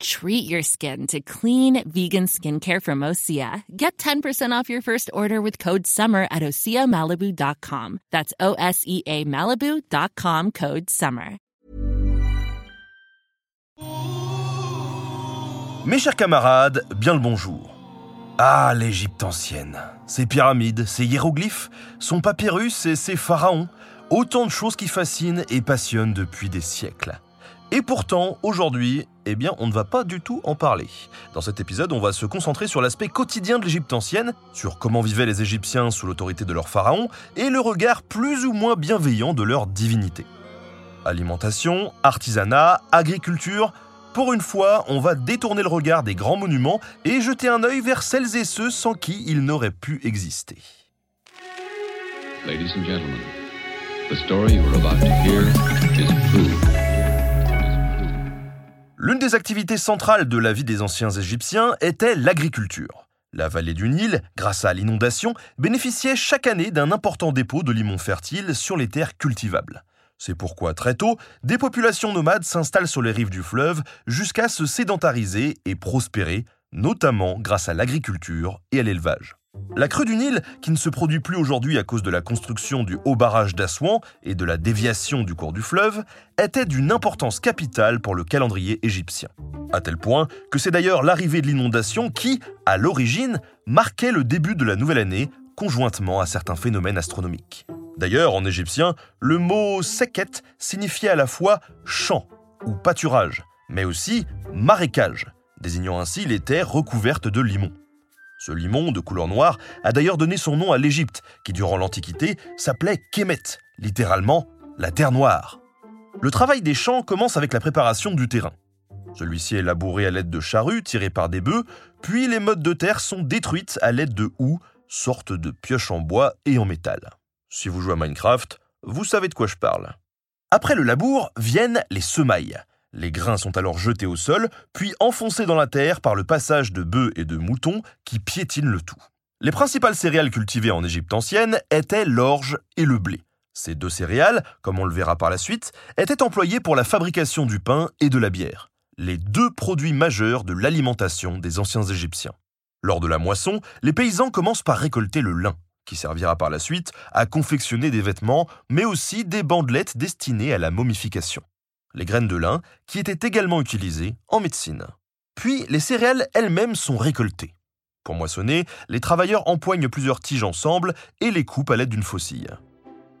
Treat your skin to clean vegan skincare from Osea. Get 10% off your first order with code SUMMER at OseaMalibu.com. That's O S E A Malibu.com code SUMMER. Mes chers camarades, bien le bonjour. Ah, l'Égypte ancienne. Ses pyramides, ses hiéroglyphes, son papyrus et ses pharaons. Autant de choses qui fascinent et passionnent depuis des siècles. Et pourtant, aujourd'hui, eh on ne va pas du tout en parler. Dans cet épisode, on va se concentrer sur l'aspect quotidien de l'Égypte ancienne, sur comment vivaient les Égyptiens sous l'autorité de leur pharaon et le regard plus ou moins bienveillant de leur divinité. Alimentation, artisanat, agriculture, pour une fois, on va détourner le regard des grands monuments et jeter un œil vers celles et ceux sans qui ils n'auraient pu exister. L'une des activités centrales de la vie des anciens Égyptiens était l'agriculture. La vallée du Nil, grâce à l'inondation, bénéficiait chaque année d'un important dépôt de limon fertile sur les terres cultivables. C'est pourquoi très tôt, des populations nomades s'installent sur les rives du fleuve jusqu'à se sédentariser et prospérer, notamment grâce à l'agriculture et à l'élevage. La crue du Nil, qui ne se produit plus aujourd'hui à cause de la construction du haut barrage d'Assouan et de la déviation du cours du fleuve, était d'une importance capitale pour le calendrier égyptien. À tel point que c'est d'ailleurs l'arrivée de l'inondation qui, à l'origine, marquait le début de la nouvelle année, conjointement à certains phénomènes astronomiques. D'ailleurs, en égyptien, le mot seket signifiait à la fois champ ou pâturage, mais aussi marécage, désignant ainsi les terres recouvertes de limon. Ce limon de couleur noire a d'ailleurs donné son nom à l'Égypte, qui durant l'Antiquité s'appelait Kémet, littéralement la terre noire. Le travail des champs commence avec la préparation du terrain. Celui-ci est labouré à l'aide de charrues tirées par des bœufs, puis les mottes de terre sont détruites à l'aide de houes, sorte de pioches en bois et en métal. Si vous jouez à Minecraft, vous savez de quoi je parle. Après le labour viennent les semailles. Les grains sont alors jetés au sol, puis enfoncés dans la terre par le passage de bœufs et de moutons qui piétinent le tout. Les principales céréales cultivées en Égypte ancienne étaient l'orge et le blé. Ces deux céréales, comme on le verra par la suite, étaient employées pour la fabrication du pain et de la bière, les deux produits majeurs de l'alimentation des anciens Égyptiens. Lors de la moisson, les paysans commencent par récolter le lin, qui servira par la suite à confectionner des vêtements, mais aussi des bandelettes destinées à la momification les graines de lin, qui étaient également utilisées en médecine. Puis les céréales elles-mêmes sont récoltées. Pour moissonner, les travailleurs empoignent plusieurs tiges ensemble et les coupent à l'aide d'une faucille.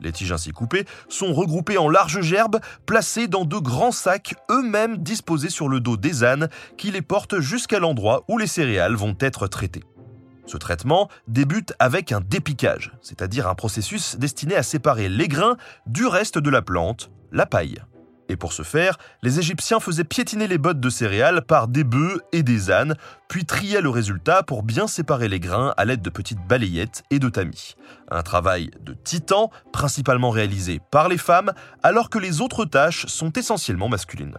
Les tiges ainsi coupées sont regroupées en larges gerbes, placées dans de grands sacs, eux-mêmes disposés sur le dos des ânes, qui les portent jusqu'à l'endroit où les céréales vont être traitées. Ce traitement débute avec un dépiquage, c'est-à-dire un processus destiné à séparer les grains du reste de la plante, la paille. Et pour ce faire, les Égyptiens faisaient piétiner les bottes de céréales par des bœufs et des ânes, puis triaient le résultat pour bien séparer les grains à l'aide de petites balayettes et de tamis. Un travail de titan, principalement réalisé par les femmes, alors que les autres tâches sont essentiellement masculines.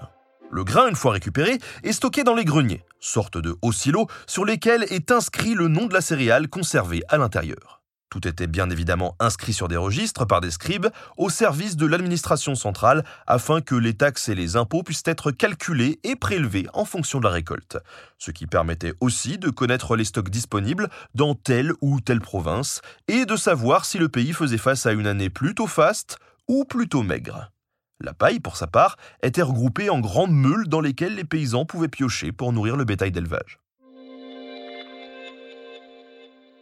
Le grain, une fois récupéré, est stocké dans les greniers, sorte de hauts sur lesquels est inscrit le nom de la céréale conservée à l'intérieur. Tout était bien évidemment inscrit sur des registres par des scribes au service de l'administration centrale afin que les taxes et les impôts puissent être calculés et prélevés en fonction de la récolte, ce qui permettait aussi de connaître les stocks disponibles dans telle ou telle province et de savoir si le pays faisait face à une année plutôt faste ou plutôt maigre. La paille, pour sa part, était regroupée en grandes meules dans lesquelles les paysans pouvaient piocher pour nourrir le bétail d'élevage.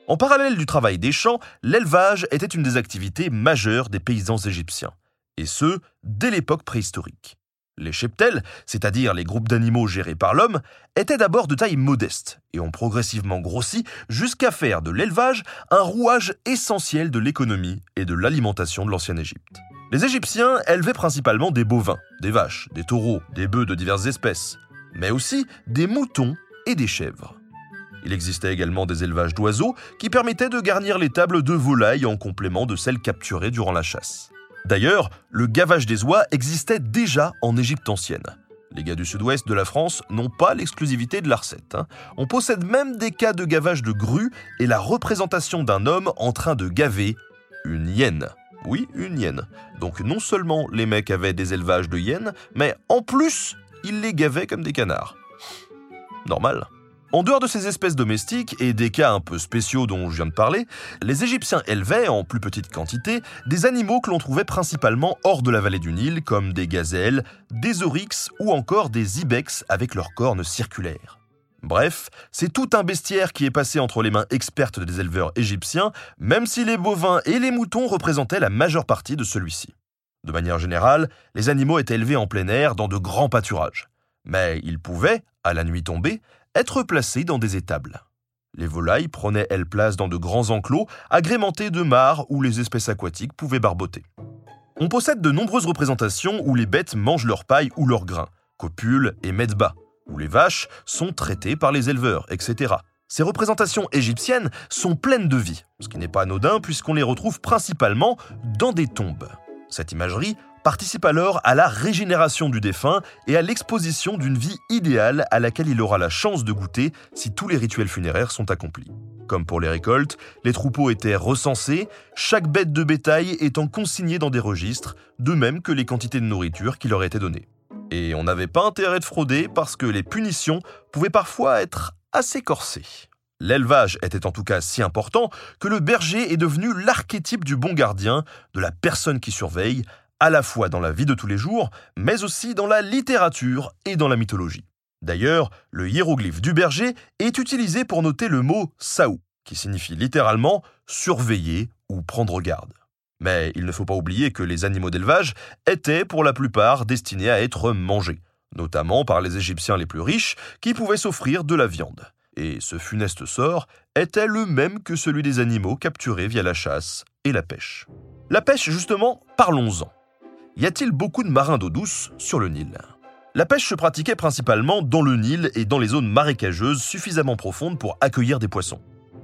En parallèle du travail des champs, l'élevage était une des activités majeures des paysans égyptiens, et ce, dès l'époque préhistorique. Les cheptels, c'est-à-dire les groupes d'animaux gérés par l'homme, étaient d'abord de taille modeste et ont progressivement grossi jusqu'à faire de l'élevage un rouage essentiel de l'économie et de l'alimentation de l'ancienne Égypte. Les Égyptiens élevaient principalement des bovins, des vaches, des taureaux, des bœufs de diverses espèces, mais aussi des moutons et des chèvres. Il existait également des élevages d'oiseaux qui permettaient de garnir les tables de volailles en complément de celles capturées durant la chasse. D'ailleurs, le gavage des oies existait déjà en Égypte ancienne. Les gars du sud-ouest de la France n'ont pas l'exclusivité de la recette. hein. On possède même des cas de gavage de grues et la représentation d'un homme en train de gaver une hyène. Oui, une hyène. Donc non seulement les mecs avaient des élevages de hyènes, mais en plus, ils les gavaient comme des canards. Normal. En dehors de ces espèces domestiques et des cas un peu spéciaux dont je viens de parler, les Égyptiens élevaient, en plus petite quantité, des animaux que l'on trouvait principalement hors de la vallée du Nil, comme des gazelles, des oryx ou encore des ibex avec leurs cornes circulaires. Bref, c'est tout un bestiaire qui est passé entre les mains expertes des éleveurs égyptiens, même si les bovins et les moutons représentaient la majeure partie de celui-ci. De manière générale, les animaux étaient élevés en plein air dans de grands pâturages. Mais ils pouvaient, à la nuit tombée, être placés dans des étables. Les volailles prenaient, elles, place dans de grands enclos, agrémentés de mares où les espèces aquatiques pouvaient barboter. On possède de nombreuses représentations où les bêtes mangent leur paille ou leur grain, copulent et mettent bas, où les vaches sont traitées par les éleveurs, etc. Ces représentations égyptiennes sont pleines de vie, ce qui n'est pas anodin puisqu'on les retrouve principalement dans des tombes. Cette imagerie participe alors à la régénération du défunt et à l'exposition d'une vie idéale à laquelle il aura la chance de goûter si tous les rituels funéraires sont accomplis. Comme pour les récoltes, les troupeaux étaient recensés, chaque bête de bétail étant consignée dans des registres, de même que les quantités de nourriture qui leur étaient données. Et on n'avait pas intérêt de frauder parce que les punitions pouvaient parfois être assez corsées. L'élevage était en tout cas si important que le berger est devenu l'archétype du bon gardien, de la personne qui surveille, à la fois dans la vie de tous les jours, mais aussi dans la littérature et dans la mythologie. D'ailleurs, le hiéroglyphe du berger est utilisé pour noter le mot saou, qui signifie littéralement surveiller ou prendre garde. Mais il ne faut pas oublier que les animaux d'élevage étaient pour la plupart destinés à être mangés, notamment par les Égyptiens les plus riches qui pouvaient s'offrir de la viande. Et ce funeste sort était le même que celui des animaux capturés via la chasse et la pêche. La pêche, justement, parlons-en. Y a-t-il beaucoup de marins d'eau douce sur le Nil? La pêche se pratiquait principalement dans le Nil et dans les zones marécageuses suffisamment profondes pour accueillir des poissons.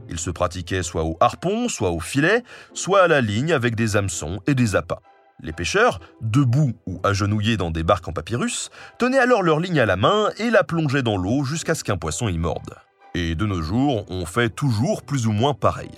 Il se pratiquait soit au harpon, soit au filet, soit à la ligne avec des hameçons et des appâts. Les pêcheurs, debout ou agenouillés dans des barques en papyrus, tenaient alors leur ligne à la main et la plongeaient dans l'eau jusqu'à ce qu'un poisson y morde. Et de nos jours, on fait toujours plus ou moins pareil.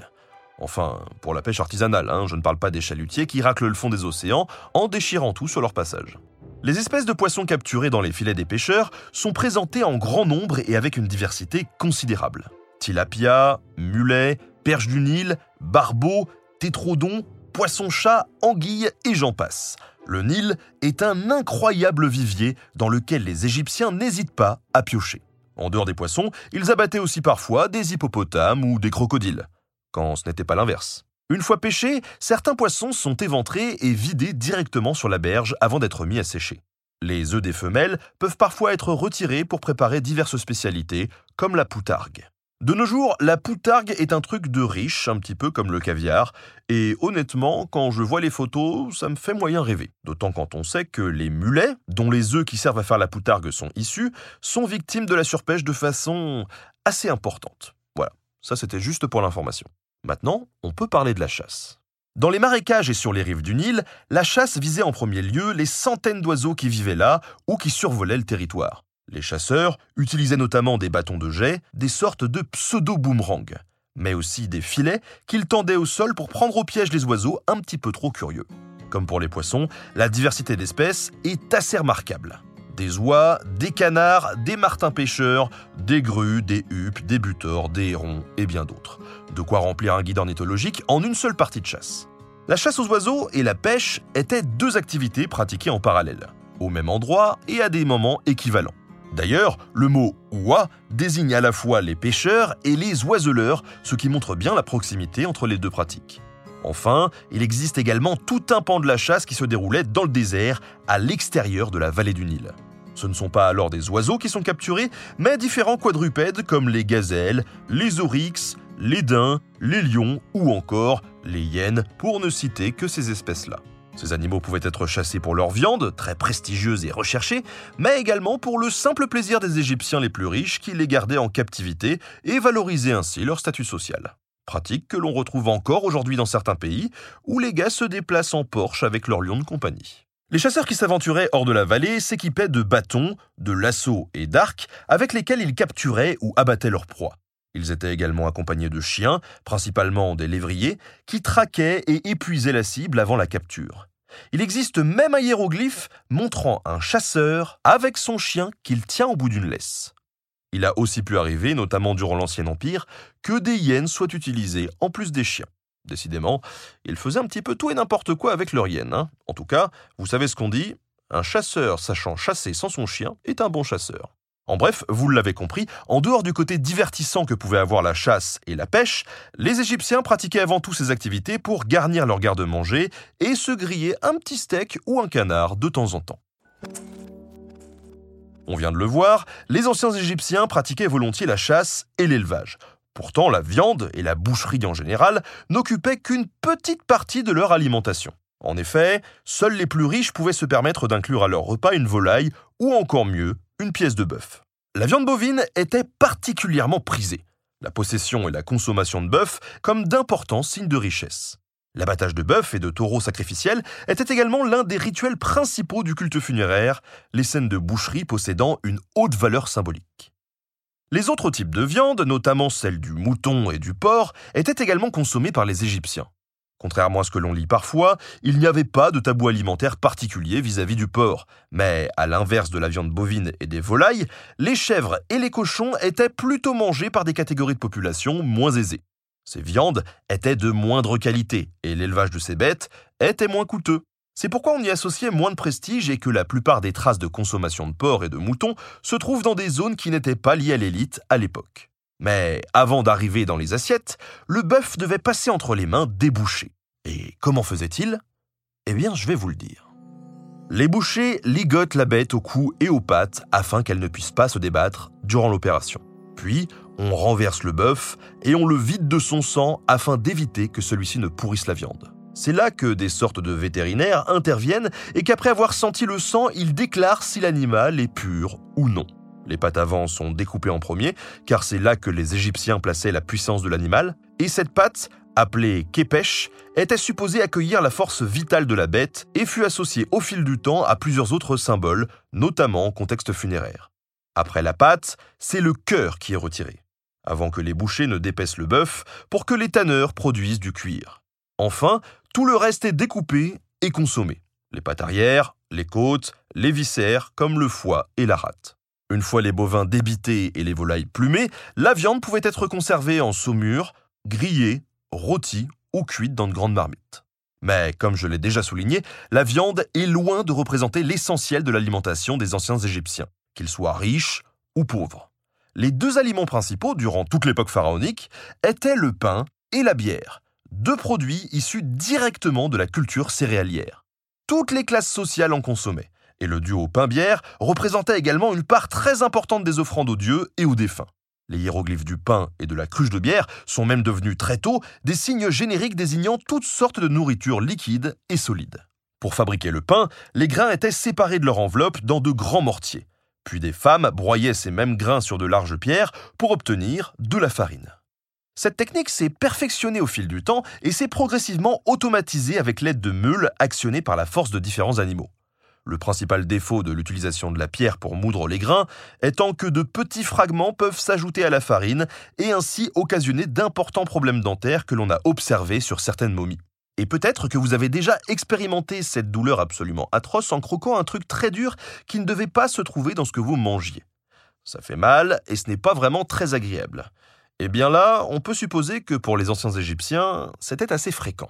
Enfin, pour la pêche artisanale, hein, je ne parle pas des chalutiers qui raclent le fond des océans en déchirant tout sur leur passage. Les espèces de poissons capturés dans les filets des pêcheurs sont présentées en grand nombre et avec une diversité considérable. Tilapia, mulet, perche du Nil, barbeau, tétrodon, poisson-chat, anguille et j'en passe. Le Nil est un incroyable vivier dans lequel les Égyptiens n'hésitent pas à piocher. En dehors des poissons, ils abattaient aussi parfois des hippopotames ou des crocodiles, quand ce n'était pas l'inverse. Une fois pêchés, certains poissons sont éventrés et vidés directement sur la berge avant d'être mis à sécher. Les œufs des femelles peuvent parfois être retirés pour préparer diverses spécialités, comme la poutargue. De nos jours, la poutargue est un truc de riche, un petit peu comme le caviar, et honnêtement, quand je vois les photos, ça me fait moyen rêver. D'autant quand on sait que les mulets, dont les œufs qui servent à faire la poutargue sont issus, sont victimes de la surpêche de façon assez importante. Voilà, ça c'était juste pour l'information. Maintenant, on peut parler de la chasse. Dans les marécages et sur les rives du Nil, la chasse visait en premier lieu les centaines d'oiseaux qui vivaient là ou qui survolaient le territoire. Les chasseurs utilisaient notamment des bâtons de jet, des sortes de pseudo-boomerangs, mais aussi des filets qu'ils tendaient au sol pour prendre au piège les oiseaux un petit peu trop curieux. Comme pour les poissons, la diversité d'espèces est assez remarquable. Des oies, des canards, des martins pêcheurs, des grues, des huppes, des butors, des hérons et bien d'autres. De quoi remplir un guide ornithologique en une seule partie de chasse. La chasse aux oiseaux et la pêche étaient deux activités pratiquées en parallèle, au même endroit et à des moments équivalents. D'ailleurs, le mot oie désigne à la fois les pêcheurs et les oiseleurs, ce qui montre bien la proximité entre les deux pratiques. Enfin, il existe également tout un pan de la chasse qui se déroulait dans le désert, à l'extérieur de la vallée du Nil. Ce ne sont pas alors des oiseaux qui sont capturés, mais différents quadrupèdes comme les gazelles, les oryx, les daims, les lions ou encore les hyènes, pour ne citer que ces espèces-là. Ces animaux pouvaient être chassés pour leur viande, très prestigieuse et recherchée, mais également pour le simple plaisir des Égyptiens les plus riches qui les gardaient en captivité et valorisaient ainsi leur statut social. Pratique que l'on retrouve encore aujourd'hui dans certains pays, où les gars se déplacent en Porsche avec leur lion de compagnie. Les chasseurs qui s'aventuraient hors de la vallée s'équipaient de bâtons, de lassos et d'arcs avec lesquels ils capturaient ou abattaient leur proie. Ils étaient également accompagnés de chiens, principalement des lévriers, qui traquaient et épuisaient la cible avant la capture. Il existe même un hiéroglyphe montrant un chasseur avec son chien qu'il tient au bout d'une laisse. Il a aussi pu arriver, notamment durant l'Ancien Empire, que des hyènes soient utilisées en plus des chiens. Décidément, ils faisaient un petit peu tout et n'importe quoi avec leurs hyènes. Hein. En tout cas, vous savez ce qu'on dit, un chasseur sachant chasser sans son chien est un bon chasseur. En bref, vous l'avez compris, en dehors du côté divertissant que pouvaient avoir la chasse et la pêche, les Égyptiens pratiquaient avant tout ces activités pour garnir leur garde-manger et se griller un petit steak ou un canard de temps en temps. On vient de le voir, les anciens Égyptiens pratiquaient volontiers la chasse et l'élevage. Pourtant, la viande et la boucherie en général n'occupaient qu'une petite partie de leur alimentation. En effet, seuls les plus riches pouvaient se permettre d'inclure à leur repas une volaille ou encore mieux, une pièce de bœuf. La viande bovine était particulièrement prisée, la possession et la consommation de bœuf comme d'importants signes de richesse. L'abattage de bœuf et de taureaux sacrificiels était également l'un des rituels principaux du culte funéraire, les scènes de boucherie possédant une haute valeur symbolique. Les autres types de viande, notamment celle du mouton et du porc, étaient également consommés par les Égyptiens. Contrairement à ce que l'on lit parfois, il n'y avait pas de tabou alimentaire particulier vis-à-vis du porc. Mais, à l'inverse de la viande bovine et des volailles, les chèvres et les cochons étaient plutôt mangés par des catégories de population moins aisées. Ces viandes étaient de moindre qualité et l'élevage de ces bêtes était moins coûteux. C'est pourquoi on y associait moins de prestige et que la plupart des traces de consommation de porc et de moutons se trouvent dans des zones qui n'étaient pas liées à l'élite à l'époque. Mais avant d'arriver dans les assiettes, le bœuf devait passer entre les mains des bouchers. Et comment faisait-il? Eh bien, je vais vous le dire. Les bouchers ligotent la bête au cou et aux pattes afin qu'elle ne puisse pas se débattre durant l'opération. Puis, on renverse le bœuf et on le vide de son sang afin d'éviter que celui-ci ne pourrisse la viande. C'est là que des sortes de vétérinaires interviennent et qu'après avoir senti le sang, ils déclarent si l'animal est pur ou non. Les pattes avant sont découpées en premier, car c'est là que les Égyptiens plaçaient la puissance de l'animal, et cette patte, appelée kepesh, était supposée accueillir la force vitale de la bête et fut associée au fil du temps à plusieurs autres symboles, notamment en contexte funéraire. Après la patte, c'est le cœur qui est retiré, avant que les bouchers ne dépaissent le bœuf pour que les tanneurs produisent du cuir. Enfin, tout le reste est découpé et consommé. Les pattes arrière, les côtes, les viscères, comme le foie et la rate. Une fois les bovins débités et les volailles plumées, la viande pouvait être conservée en saumure, grillée, rôtie ou cuite dans de grandes marmites. Mais comme je l'ai déjà souligné, la viande est loin de représenter l'essentiel de l'alimentation des anciens Égyptiens, qu'ils soient riches ou pauvres. Les deux aliments principaux durant toute l'époque pharaonique étaient le pain et la bière, deux produits issus directement de la culture céréalière. Toutes les classes sociales en consommaient, et le duo pain-bière représentait également une part très importante des offrandes aux dieux et aux défunts. Les hiéroglyphes du pain et de la cruche de bière sont même devenus très tôt des signes génériques désignant toutes sortes de nourritures liquides et solides. Pour fabriquer le pain, les grains étaient séparés de leur enveloppe dans de grands mortiers. Puis des femmes broyaient ces mêmes grains sur de larges pierres pour obtenir de la farine. Cette technique s'est perfectionnée au fil du temps et s'est progressivement automatisée avec l'aide de meules actionnées par la force de différents animaux le principal défaut de l'utilisation de la pierre pour moudre les grains étant que de petits fragments peuvent s'ajouter à la farine et ainsi occasionner d'importants problèmes dentaires que l'on a observés sur certaines momies. Et peut-être que vous avez déjà expérimenté cette douleur absolument atroce en croquant un truc très dur qui ne devait pas se trouver dans ce que vous mangiez. Ça fait mal et ce n'est pas vraiment très agréable. Eh bien là, on peut supposer que pour les anciens Égyptiens, c'était assez fréquent.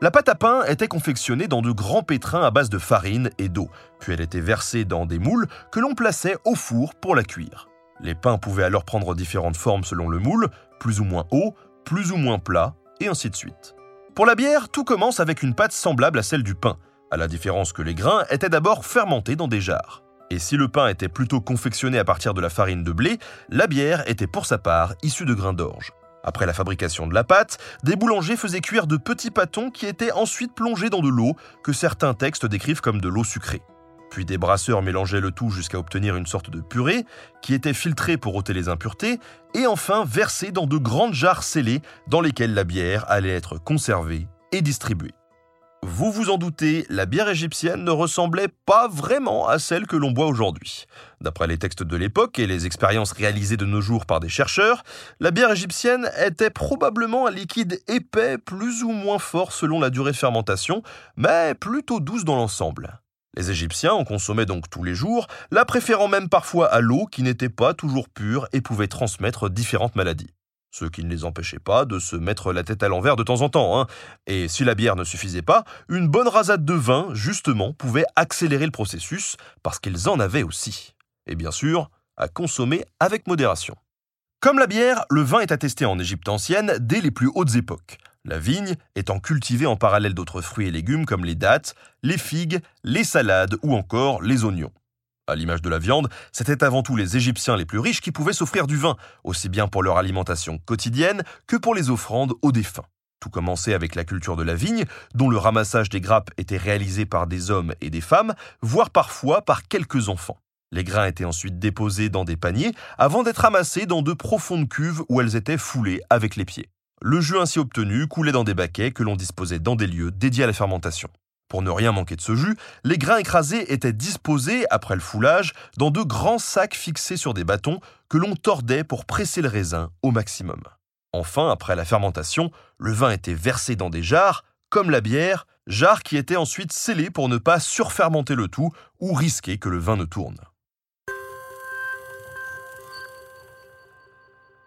La pâte à pain était confectionnée dans de grands pétrins à base de farine et d'eau, puis elle était versée dans des moules que l'on plaçait au four pour la cuire. Les pains pouvaient alors prendre différentes formes selon le moule, plus ou moins haut, plus ou moins plat, et ainsi de suite. Pour la bière, tout commence avec une pâte semblable à celle du pain, à la différence que les grains étaient d'abord fermentés dans des jarres. Et si le pain était plutôt confectionné à partir de la farine de blé, la bière était pour sa part issue de grains d'orge. Après la fabrication de la pâte, des boulangers faisaient cuire de petits pâtons qui étaient ensuite plongés dans de l'eau que certains textes décrivent comme de l'eau sucrée. Puis des brasseurs mélangeaient le tout jusqu'à obtenir une sorte de purée, qui était filtrée pour ôter les impuretés, et enfin versée dans de grandes jarres scellées dans lesquelles la bière allait être conservée et distribuée. Vous vous en doutez, la bière égyptienne ne ressemblait pas vraiment à celle que l'on boit aujourd'hui. D'après les textes de l'époque et les expériences réalisées de nos jours par des chercheurs, la bière égyptienne était probablement un liquide épais plus ou moins fort selon la durée de fermentation, mais plutôt douce dans l'ensemble. Les Égyptiens en consommaient donc tous les jours, la préférant même parfois à l'eau qui n'était pas toujours pure et pouvait transmettre différentes maladies ce qui ne les empêchait pas de se mettre la tête à l'envers de temps en temps. Hein. Et si la bière ne suffisait pas, une bonne rasade de vin, justement, pouvait accélérer le processus, parce qu'ils en avaient aussi. Et bien sûr, à consommer avec modération. Comme la bière, le vin est attesté en Égypte ancienne dès les plus hautes époques. La vigne étant cultivée en parallèle d'autres fruits et légumes comme les dattes, les figues, les salades ou encore les oignons. À l'image de la viande, c'était avant tout les Égyptiens les plus riches qui pouvaient s'offrir du vin, aussi bien pour leur alimentation quotidienne que pour les offrandes aux défunts. Tout commençait avec la culture de la vigne, dont le ramassage des grappes était réalisé par des hommes et des femmes, voire parfois par quelques enfants. Les grains étaient ensuite déposés dans des paniers avant d'être amassés dans de profondes cuves où elles étaient foulées avec les pieds. Le jus ainsi obtenu coulait dans des baquets que l'on disposait dans des lieux dédiés à la fermentation. Pour ne rien manquer de ce jus, les grains écrasés étaient disposés, après le foulage, dans de grands sacs fixés sur des bâtons que l'on tordait pour presser le raisin au maximum. Enfin, après la fermentation, le vin était versé dans des jarres, comme la bière, jarres qui étaient ensuite scellées pour ne pas surfermenter le tout ou risquer que le vin ne tourne.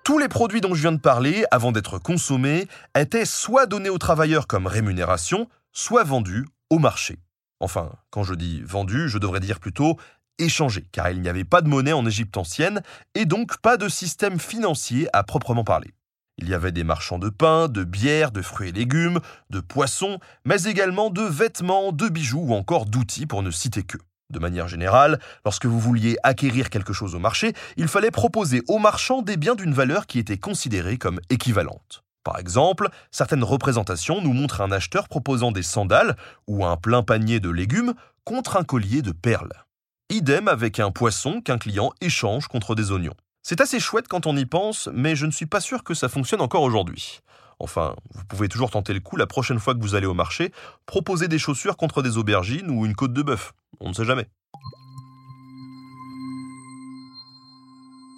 Tous les produits dont je viens de parler, avant d'être consommés, étaient soit donnés aux travailleurs comme rémunération, soit vendus au marché. Enfin, quand je dis vendu, je devrais dire plutôt échangé, car il n'y avait pas de monnaie en Égypte ancienne et donc pas de système financier à proprement parler. Il y avait des marchands de pain, de bière, de fruits et légumes, de poissons, mais également de vêtements, de bijoux ou encore d'outils pour ne citer que. De manière générale, lorsque vous vouliez acquérir quelque chose au marché, il fallait proposer aux marchands des biens d'une valeur qui était considérée comme équivalente. Par exemple, certaines représentations nous montrent un acheteur proposant des sandales ou un plein panier de légumes contre un collier de perles. Idem avec un poisson qu'un client échange contre des oignons. C'est assez chouette quand on y pense, mais je ne suis pas sûr que ça fonctionne encore aujourd'hui. Enfin, vous pouvez toujours tenter le coup la prochaine fois que vous allez au marché, proposer des chaussures contre des aubergines ou une côte de bœuf. On ne sait jamais.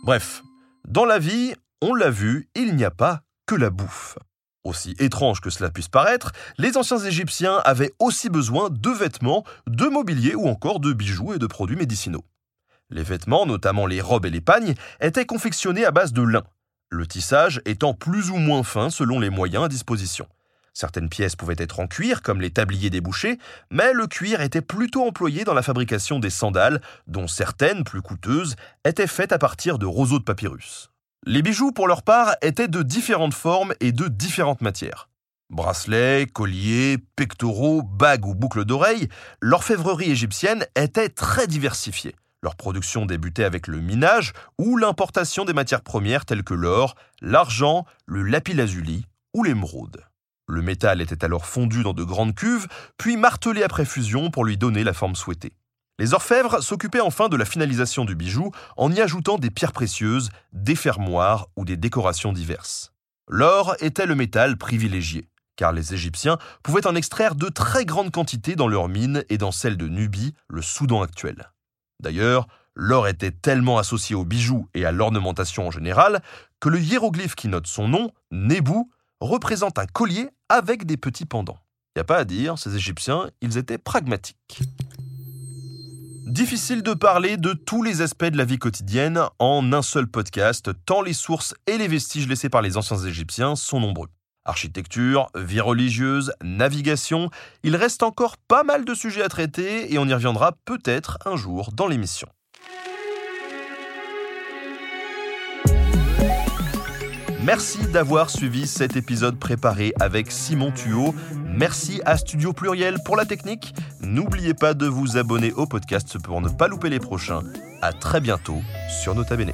Bref, dans la vie, on l'a vu, il n'y a pas que la bouffe. Aussi étrange que cela puisse paraître, les anciens Égyptiens avaient aussi besoin de vêtements, de mobilier ou encore de bijoux et de produits médicinaux. Les vêtements, notamment les robes et les pagnes, étaient confectionnés à base de lin, le tissage étant plus ou moins fin selon les moyens à disposition. Certaines pièces pouvaient être en cuir, comme les tabliers des bouchers, mais le cuir était plutôt employé dans la fabrication des sandales, dont certaines, plus coûteuses, étaient faites à partir de roseaux de papyrus. Les bijoux, pour leur part, étaient de différentes formes et de différentes matières. Bracelets, colliers, pectoraux, bagues ou boucles d'oreilles, l'orfèvrerie égyptienne était très diversifiée. Leur production débutait avec le minage ou l'importation des matières premières telles que l'or, l'argent, le lapis-lazuli ou l'émeraude. Le métal était alors fondu dans de grandes cuves, puis martelé après fusion pour lui donner la forme souhaitée. Les orfèvres s'occupaient enfin de la finalisation du bijou en y ajoutant des pierres précieuses, des fermoirs ou des décorations diverses. L'or était le métal privilégié, car les Égyptiens pouvaient en extraire de très grandes quantités dans leurs mines et dans celles de Nubie, le Soudan actuel. D'ailleurs, l'or était tellement associé aux bijoux et à l'ornementation en général que le hiéroglyphe qui note son nom, Nébou, représente un collier avec des petits pendants. Y a pas à dire, ces Égyptiens, ils étaient pragmatiques. Difficile de parler de tous les aspects de la vie quotidienne en un seul podcast, tant les sources et les vestiges laissés par les anciens Égyptiens sont nombreux. Architecture, vie religieuse, navigation, il reste encore pas mal de sujets à traiter et on y reviendra peut-être un jour dans l'émission. Merci d'avoir suivi cet épisode préparé avec Simon Thuot. Merci à Studio Pluriel pour la technique. N'oubliez pas de vous abonner au podcast pour ne pas louper les prochains. À très bientôt sur Nota Bene.